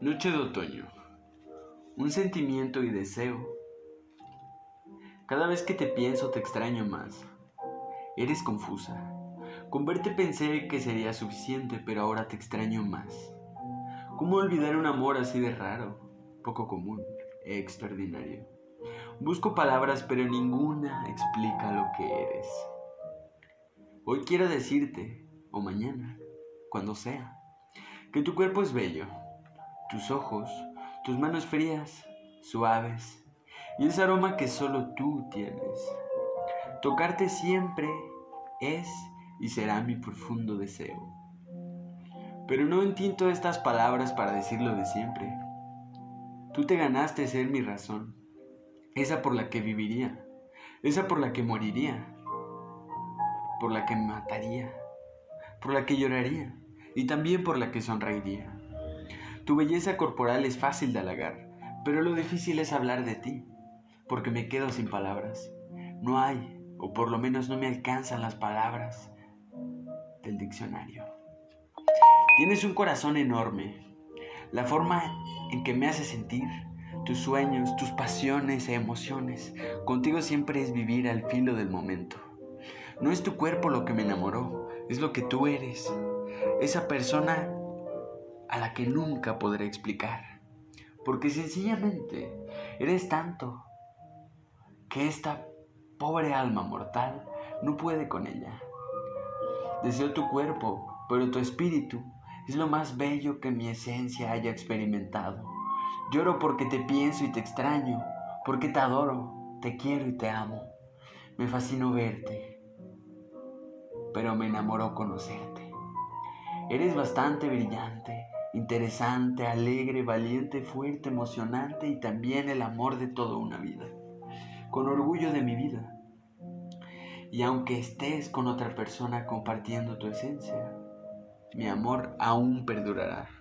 Noche de otoño. Un sentimiento y deseo. Cada vez que te pienso te extraño más. Eres confusa. Con verte pensé que sería suficiente, pero ahora te extraño más. ¿Cómo olvidar un amor así de raro, poco común, e extraordinario? Busco palabras, pero ninguna explica lo que eres. Hoy quiero decirte, o mañana, cuando sea, que tu cuerpo es bello, tus ojos, tus manos frías, suaves, y ese aroma que solo tú tienes. Tocarte siempre es y será mi profundo deseo. Pero no entinto estas palabras para decirlo de siempre. Tú te ganaste ser mi razón, esa por la que viviría, esa por la que moriría, por la que mataría, por la que lloraría y también por la que sonreiría. Tu belleza corporal es fácil de halagar, pero lo difícil es hablar de ti, porque me quedo sin palabras. No hay, o por lo menos no me alcanzan las palabras del diccionario. Tienes un corazón enorme. La forma en que me hace sentir, tus sueños, tus pasiones e emociones, contigo siempre es vivir al filo del momento. No es tu cuerpo lo que me enamoró, es lo que tú eres. Esa persona a la que nunca podré explicar. Porque sencillamente eres tanto que esta pobre alma mortal no puede con ella. Deseo tu cuerpo, pero tu espíritu es lo más bello que mi esencia haya experimentado. Lloro porque te pienso y te extraño, porque te adoro, te quiero y te amo. Me fascino verte, pero me enamoró conocerte. Eres bastante brillante, interesante, alegre, valiente, fuerte, emocionante y también el amor de toda una vida, con orgullo de mi vida. Y aunque estés con otra persona compartiendo tu esencia, mi amor aún perdurará.